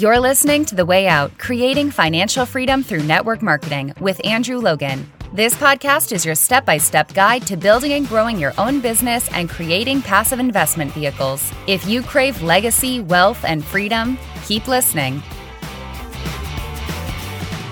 You're listening to The Way Out Creating Financial Freedom Through Network Marketing with Andrew Logan. This podcast is your step by step guide to building and growing your own business and creating passive investment vehicles. If you crave legacy, wealth, and freedom, keep listening.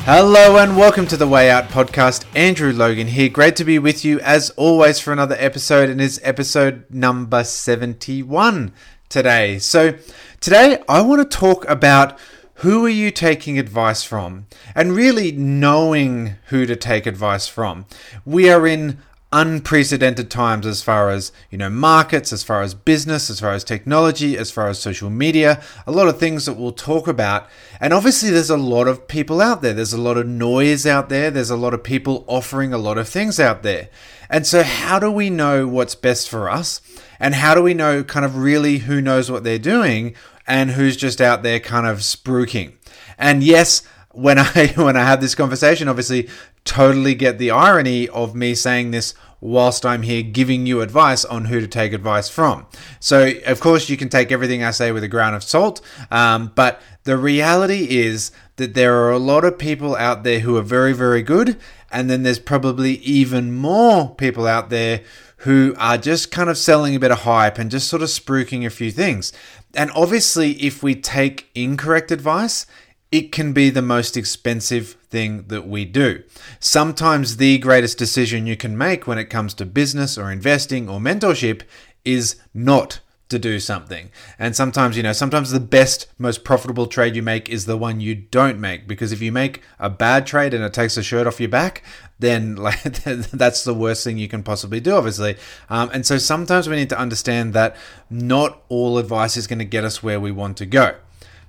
Hello and welcome to the Way Out podcast. Andrew Logan here. Great to be with you as always for another episode, and it's episode number 71 today. So, today I want to talk about who are you taking advice from? And really knowing who to take advice from. We are in unprecedented times as far as you know markets as far as business as far as technology as far as social media a lot of things that we'll talk about. And obviously there's a lot of people out there. There's a lot of noise out there. There's a lot of people offering a lot of things out there and so how do we know what's best for us and how do we know kind of really who knows what they're doing and who's just out there kind of spruiking and yes when I when I have this conversation, obviously totally get the irony of me saying this whilst I'm here giving you advice on who to take advice from. So, of course, you can take everything I say with a grain of salt, um, but the reality is that there are a lot of people out there who are very, very good, and then there's probably even more people out there who are just kind of selling a bit of hype and just sort of spruiking a few things. And obviously, if we take incorrect advice, it can be the most expensive thing that we do. Sometimes the greatest decision you can make when it comes to business or investing or mentorship is not to do something. And sometimes, you know, sometimes the best, most profitable trade you make is the one you don't make. Because if you make a bad trade and it takes a shirt off your back, then like that's the worst thing you can possibly do, obviously. Um, and so sometimes we need to understand that not all advice is going to get us where we want to go.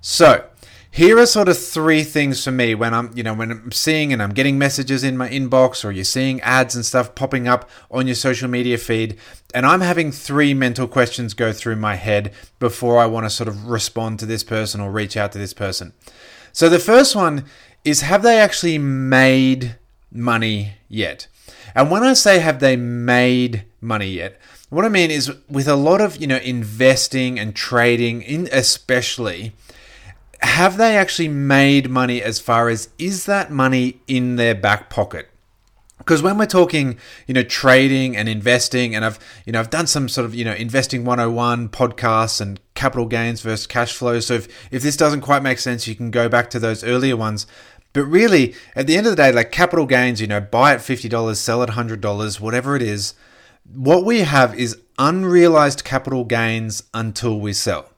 So here are sort of three things for me when I'm, you know, when I'm seeing and I'm getting messages in my inbox or you're seeing ads and stuff popping up on your social media feed. And I'm having three mental questions go through my head before I want to sort of respond to this person or reach out to this person. So the first one is have they actually made money yet? And when I say have they made money yet, what I mean is with a lot of, you know, investing and trading in especially, have they actually made money as far as is that money in their back pocket? Because when we're talking, you know, trading and investing, and I've, you know, I've done some sort of, you know, investing 101 podcasts and capital gains versus cash flow. So if, if this doesn't quite make sense, you can go back to those earlier ones. But really, at the end of the day, like capital gains, you know, buy at $50, sell at $100, whatever it is, what we have is unrealized capital gains until we sell.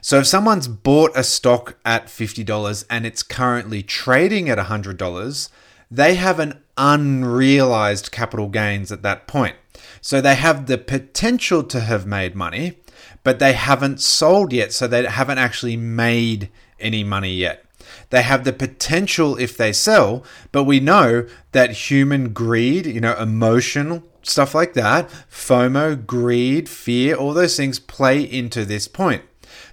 So if someone's bought a stock at $50 and it's currently trading at $100, they have an unrealized capital gains at that point. So they have the potential to have made money, but they haven't sold yet. So they haven't actually made any money yet. They have the potential if they sell, but we know that human greed, you know, emotional stuff like that, FOMO, greed, fear, all those things play into this point.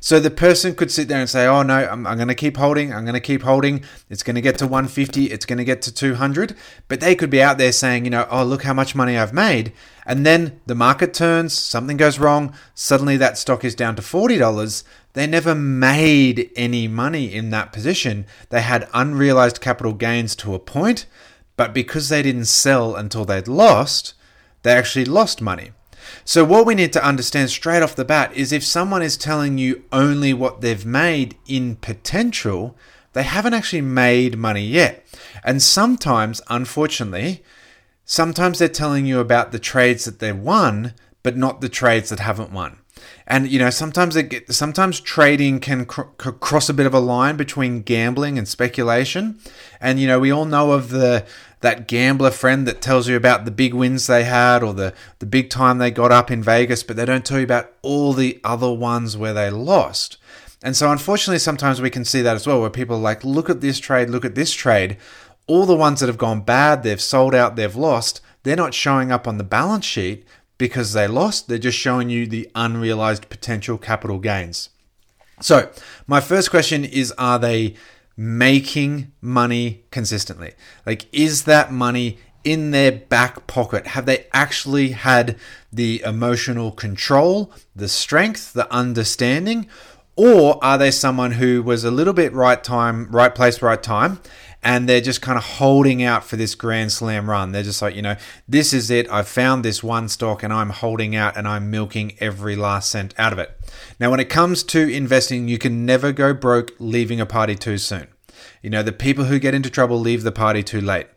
So the person could sit there and say, "Oh no, I'm, I'm going to keep holding. I'm going to keep holding. It's going to get to 150. It's going to get to 200." But they could be out there saying, "You know, oh look how much money I've made," and then the market turns, something goes wrong, suddenly that stock is down to forty dollars. They never made any money in that position. They had unrealized capital gains to a point, but because they didn't sell until they'd lost, they actually lost money. So, what we need to understand straight off the bat is if someone is telling you only what they've made in potential, they haven't actually made money yet. And sometimes, unfortunately, sometimes they're telling you about the trades that they've won, but not the trades that haven't won. And you know, sometimes it get, sometimes trading can cr- cross a bit of a line between gambling and speculation. And you know, we all know of the that gambler friend that tells you about the big wins they had or the, the big time they got up in Vegas, but they don't tell you about all the other ones where they lost. And so, unfortunately, sometimes we can see that as well, where people are like, look at this trade, look at this trade. All the ones that have gone bad, they've sold out, they've lost, they're not showing up on the balance sheet because they lost. They're just showing you the unrealized potential capital gains. So, my first question is Are they making money consistently? Like, is that money in their back pocket? Have they actually had the emotional control, the strength, the understanding? Or are they someone who was a little bit right time, right place, right time, and they're just kind of holding out for this grand slam run? They're just like, you know, this is it. I've found this one stock and I'm holding out and I'm milking every last cent out of it. Now, when it comes to investing, you can never go broke leaving a party too soon. You know, the people who get into trouble leave the party too late.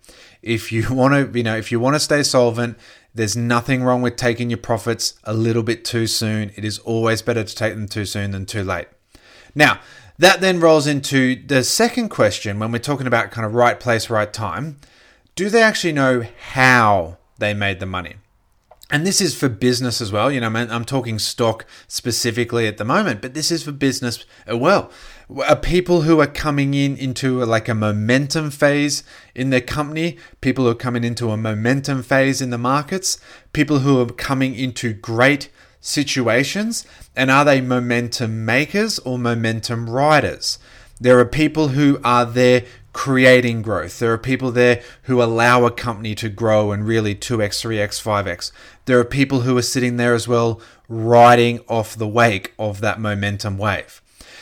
If you want to, you know, if you want to stay solvent, there's nothing wrong with taking your profits a little bit too soon. It is always better to take them too soon than too late. Now, that then rolls into the second question when we're talking about kind of right place, right time. Do they actually know how they made the money? And this is for business as well. You know, I'm talking stock specifically at the moment, but this is for business as well are people who are coming in into like a momentum phase in their company, people who are coming into a momentum phase in the markets, people who are coming into great situations, and are they momentum makers or momentum riders? There are people who are there creating growth. There are people there who allow a company to grow and really 2x, 3x, 5x. There are people who are sitting there as well, riding off the wake of that momentum wave.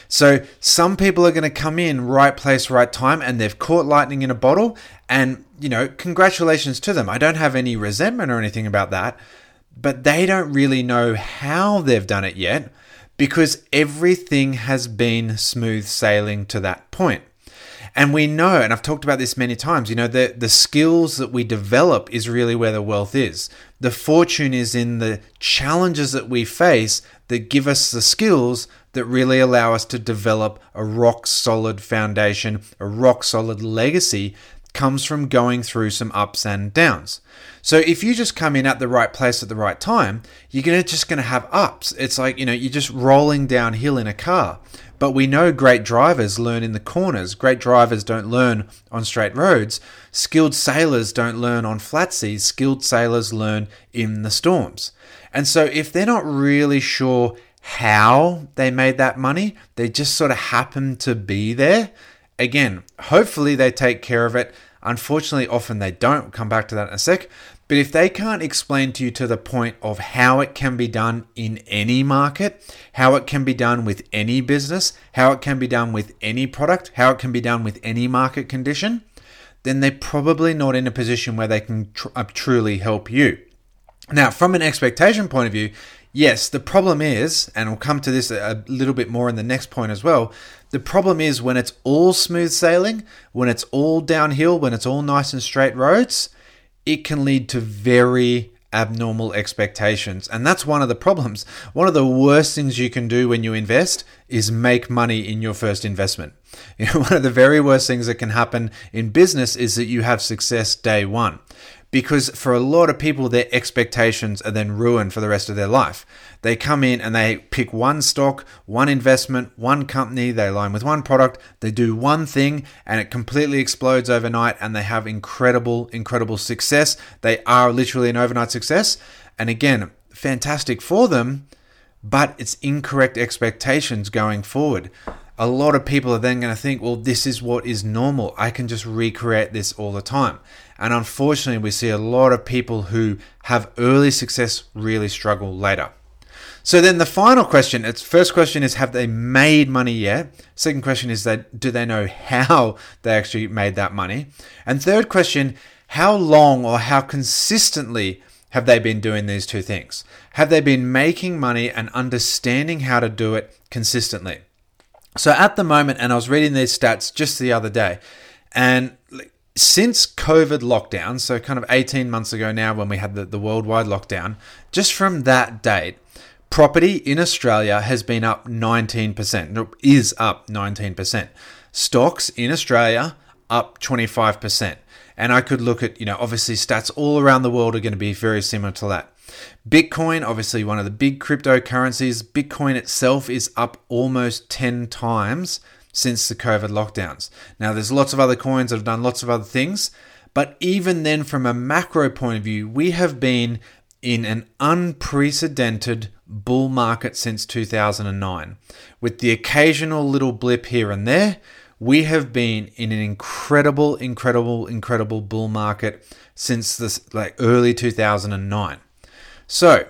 So some people are going to come in right place, right time, and they've caught lightning in a bottle. And, you know, congratulations to them. I don't have any resentment or anything about that, but they don't really know how they've done it yet because everything has been smooth sailing to that point. And we know, and I've talked about this many times, you know, the, the skills that we develop is really where the wealth is. The fortune is in the challenges that we face that give us the skills that really allow us to develop a rock solid foundation, a rock solid legacy comes from going through some ups and downs. So if you just come in at the right place at the right time, you're gonna just gonna have ups. It's like, you know, you're just rolling downhill in a car. But we know great drivers learn in the corners. Great drivers don't learn on straight roads. Skilled sailors don't learn on flat seas. Skilled sailors learn in the storms. And so if they're not really sure how they made that money. They just sort of happen to be there. Again, hopefully they take care of it. Unfortunately, often they don't. come back to that in a sec. But if they can't explain to you to the point of how it can be done in any market, how it can be done with any business, how it can be done with any product, how it can be done with any market condition, then they're probably not in a position where they can tr- uh, truly help you. Now, from an expectation point of view, Yes, the problem is, and we'll come to this a little bit more in the next point as well. The problem is when it's all smooth sailing, when it's all downhill, when it's all nice and straight roads, it can lead to very abnormal expectations. And that's one of the problems. One of the worst things you can do when you invest is make money in your first investment. You know, one of the very worst things that can happen in business is that you have success day one because for a lot of people, their expectations are then ruined for the rest of their life. They come in and they pick one stock, one investment, one company, they align with one product, they do one thing, and it completely explodes overnight, and they have incredible, incredible success. They are literally an overnight success. And again, fantastic for them, but it's incorrect expectations going forward a lot of people are then going to think, well, this is what is normal. I can just recreate this all the time. And unfortunately, we see a lot of people who have early success really struggle later. So then the final question, its first question is have they made money yet? Second question is that do they know how they actually made that money? And third question, how long or how consistently have they been doing these two things? Have they been making money and understanding how to do it consistently? So at the moment, and I was reading these stats just the other day, and since COVID lockdown, so kind of 18 months ago now when we had the, the worldwide lockdown, just from that date, property in Australia has been up 19%, is up 19%. Stocks in Australia up 25%. And I could look at, you know, obviously stats all around the world are going to be very similar to that. Bitcoin, obviously one of the big cryptocurrencies, Bitcoin itself is up almost 10 times since the COVID lockdowns. Now, there's lots of other coins that have done lots of other things, but even then, from a macro point of view, we have been in an unprecedented bull market since 2009. With the occasional little blip here and there, we have been in an incredible, incredible, incredible bull market since this like early 2009. So,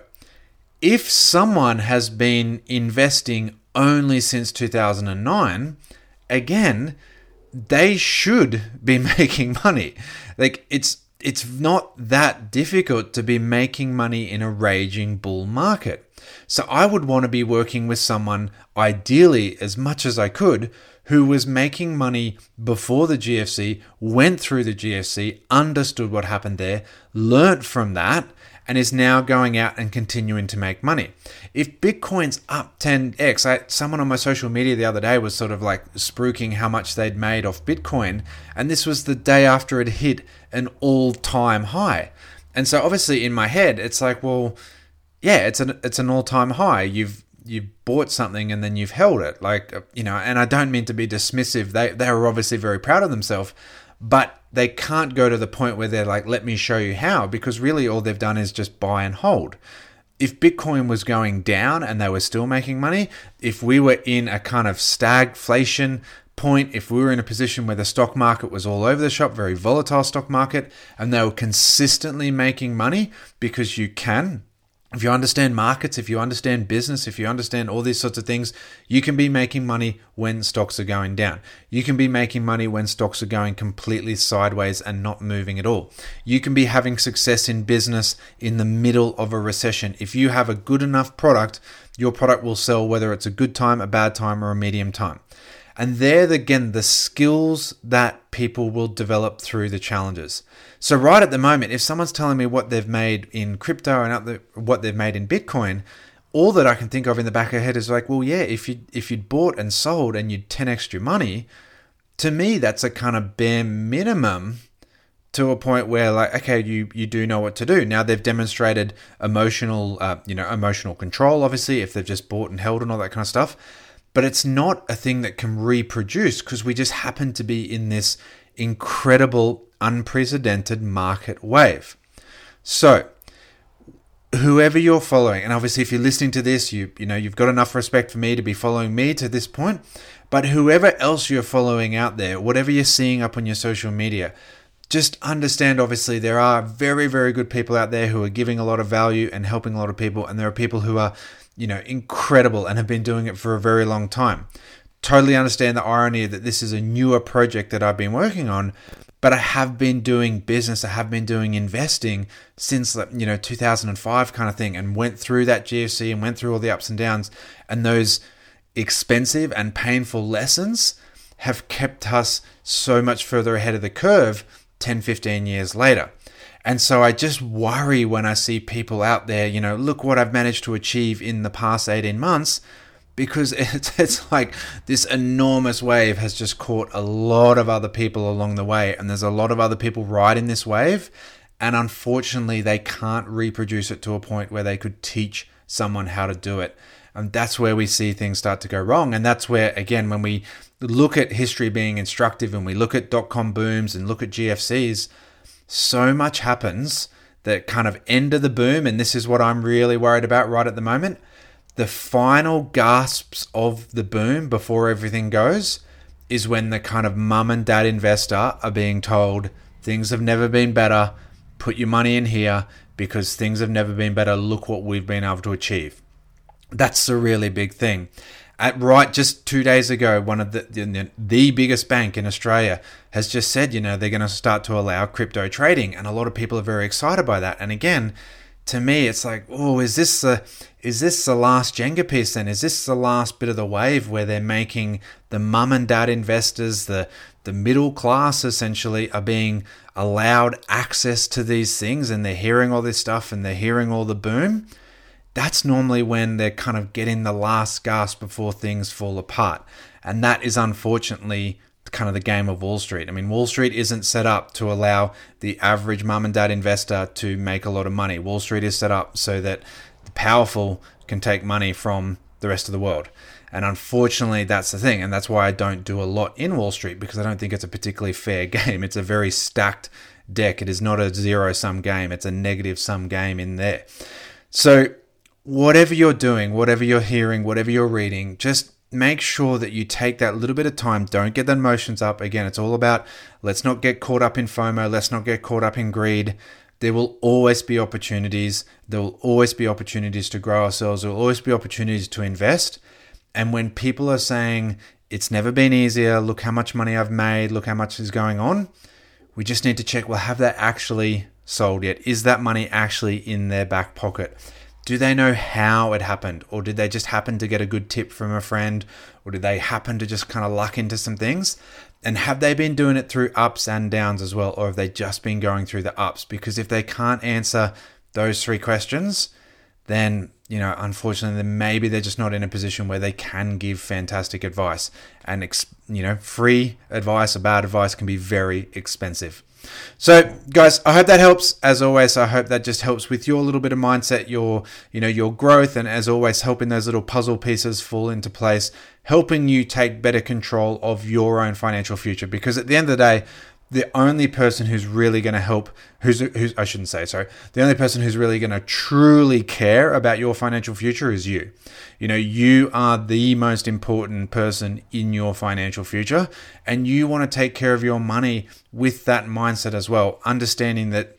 if someone has been investing only since 2009, again, they should be making money. Like it's it's not that difficult to be making money in a raging bull market. So I would want to be working with someone ideally as much as I could who was making money before the GFC, went through the GFC, understood what happened there, learnt from that, and is now going out and continuing to make money. If Bitcoin's up 10x, I, someone on my social media the other day was sort of like spruiking how much they'd made off Bitcoin, and this was the day after it hit an all time high. And so obviously in my head, it's like, well, yeah, it's an it's an all time high. You've you bought something and then you've held it, like you know. And I don't mean to be dismissive. They they are obviously very proud of themselves, but they can't go to the point where they're like, let me show you how, because really all they've done is just buy and hold. If Bitcoin was going down and they were still making money, if we were in a kind of stagflation point, if we were in a position where the stock market was all over the shop, very volatile stock market, and they were consistently making money because you can, if you understand markets, if you understand business, if you understand all these sorts of things, you can be making money when stocks are going down. You can be making money when stocks are going completely sideways and not moving at all. You can be having success in business in the middle of a recession. If you have a good enough product, your product will sell whether it's a good time, a bad time, or a medium time. And they're, again, the skills that people will develop through the challenges. So, right at the moment, if someone's telling me what they've made in crypto and what they've made in Bitcoin, all that I can think of in the back of the head is like, well, yeah, if you if you'd bought and sold and you'd 10 extra money, to me that's a kind of bare minimum to a point where like okay you you do know what to do now they've demonstrated emotional uh, you know emotional control obviously if they've just bought and held and all that kind of stuff but it's not a thing that can reproduce because we just happen to be in this incredible, unprecedented market wave. So, whoever you're following, and obviously if you're listening to this, you you know you've got enough respect for me to be following me to this point. But whoever else you're following out there, whatever you're seeing up on your social media, just understand obviously there are very very good people out there who are giving a lot of value and helping a lot of people and there are people who are you know, incredible and have been doing it for a very long time. Totally understand the irony that this is a newer project that I've been working on, but I have been doing business, I have been doing investing since you know 2005 kind of thing, and went through that GFC and went through all the ups and downs, and those expensive and painful lessons have kept us so much further ahead of the curve 10, 15 years later. And so I just worry when I see people out there, you know, look what I've managed to achieve in the past 18 months because it's, it's like this enormous wave has just caught a lot of other people along the way and there's a lot of other people riding this wave and unfortunately they can't reproduce it to a point where they could teach someone how to do it. And that's where we see things start to go wrong and that's where again when we look at history being instructive and we look at dot-com booms and look at gfcs so much happens that kind of end of the boom, and this is what I'm really worried about right at the moment. The final gasps of the boom before everything goes is when the kind of mum and dad investor are being told things have never been better, put your money in here because things have never been better. Look what we've been able to achieve. That's a really big thing. At right just two days ago, one of the, the, biggest bank in Australia has just said, you know, they're going to start to allow crypto trading, and a lot of people are very excited by that. And again, to me, it's like, oh, is this the is this the last Jenga piece? Then is this the last bit of the wave where they're making the mum and dad investors, the the middle class, essentially, are being allowed access to these things, and they're hearing all this stuff, and they're hearing all the boom that's normally when they're kind of getting the last gasp before things fall apart. And that is unfortunately kind of the game of Wall Street. I mean, Wall Street isn't set up to allow the average mum and dad investor to make a lot of money. Wall Street is set up so that the powerful can take money from the rest of the world. And unfortunately, that's the thing. And that's why I don't do a lot in Wall Street because I don't think it's a particularly fair game. It's a very stacked deck. It is not a zero sum game, it's a negative sum game in there. So whatever you're doing, whatever you're hearing, whatever you're reading, just make sure that you take that little bit of time. Don't get the emotions up. Again, it's all about let's not get caught up in FOMO, let's not get caught up in greed. There will always be opportunities. There will always be opportunities to grow ourselves. There will always be opportunities to invest. And when people are saying, it's never been easier, look how much money I've made, look how much is going on, we just need to check well, have that actually sold yet? Is that money actually in their back pocket? Do they know how it happened? Or did they just happen to get a good tip from a friend? Or did they happen to just kind of luck into some things? And have they been doing it through ups and downs as well? Or have they just been going through the ups? Because if they can't answer those three questions, then you know unfortunately then maybe they're just not in a position where they can give fantastic advice and you know free advice or bad advice can be very expensive so guys i hope that helps. As always i hope that just helps with your little bit of mindset your you know your growth and as always helping those little puzzle pieces fall into place helping you take better control of your own financial future. Because at the end of the day the only person who's really going to help who's who's I shouldn't say sorry. The only person who's really going to truly care about your financial future is you. You know you are the most important person in your financial future and you want to take care of your money with that mindset as well understanding that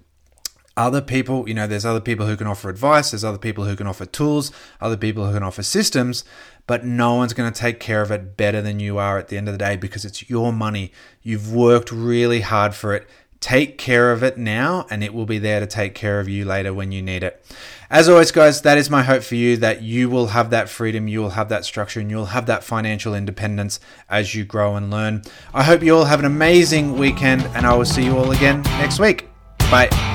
other people, you know, there's other people who can offer advice, there's other people who can offer tools, other people who can offer systems, but no one's going to take care of it better than you are at the end of the day because it's your money. You've worked really hard for it. Take care of it now, and it will be there to take care of you later when you need it. As always, guys, that is my hope for you that you will have that freedom, you will have that structure, and you'll have that financial independence as you grow and learn. I hope you all have an amazing weekend, and I will see you all again next week. Bye.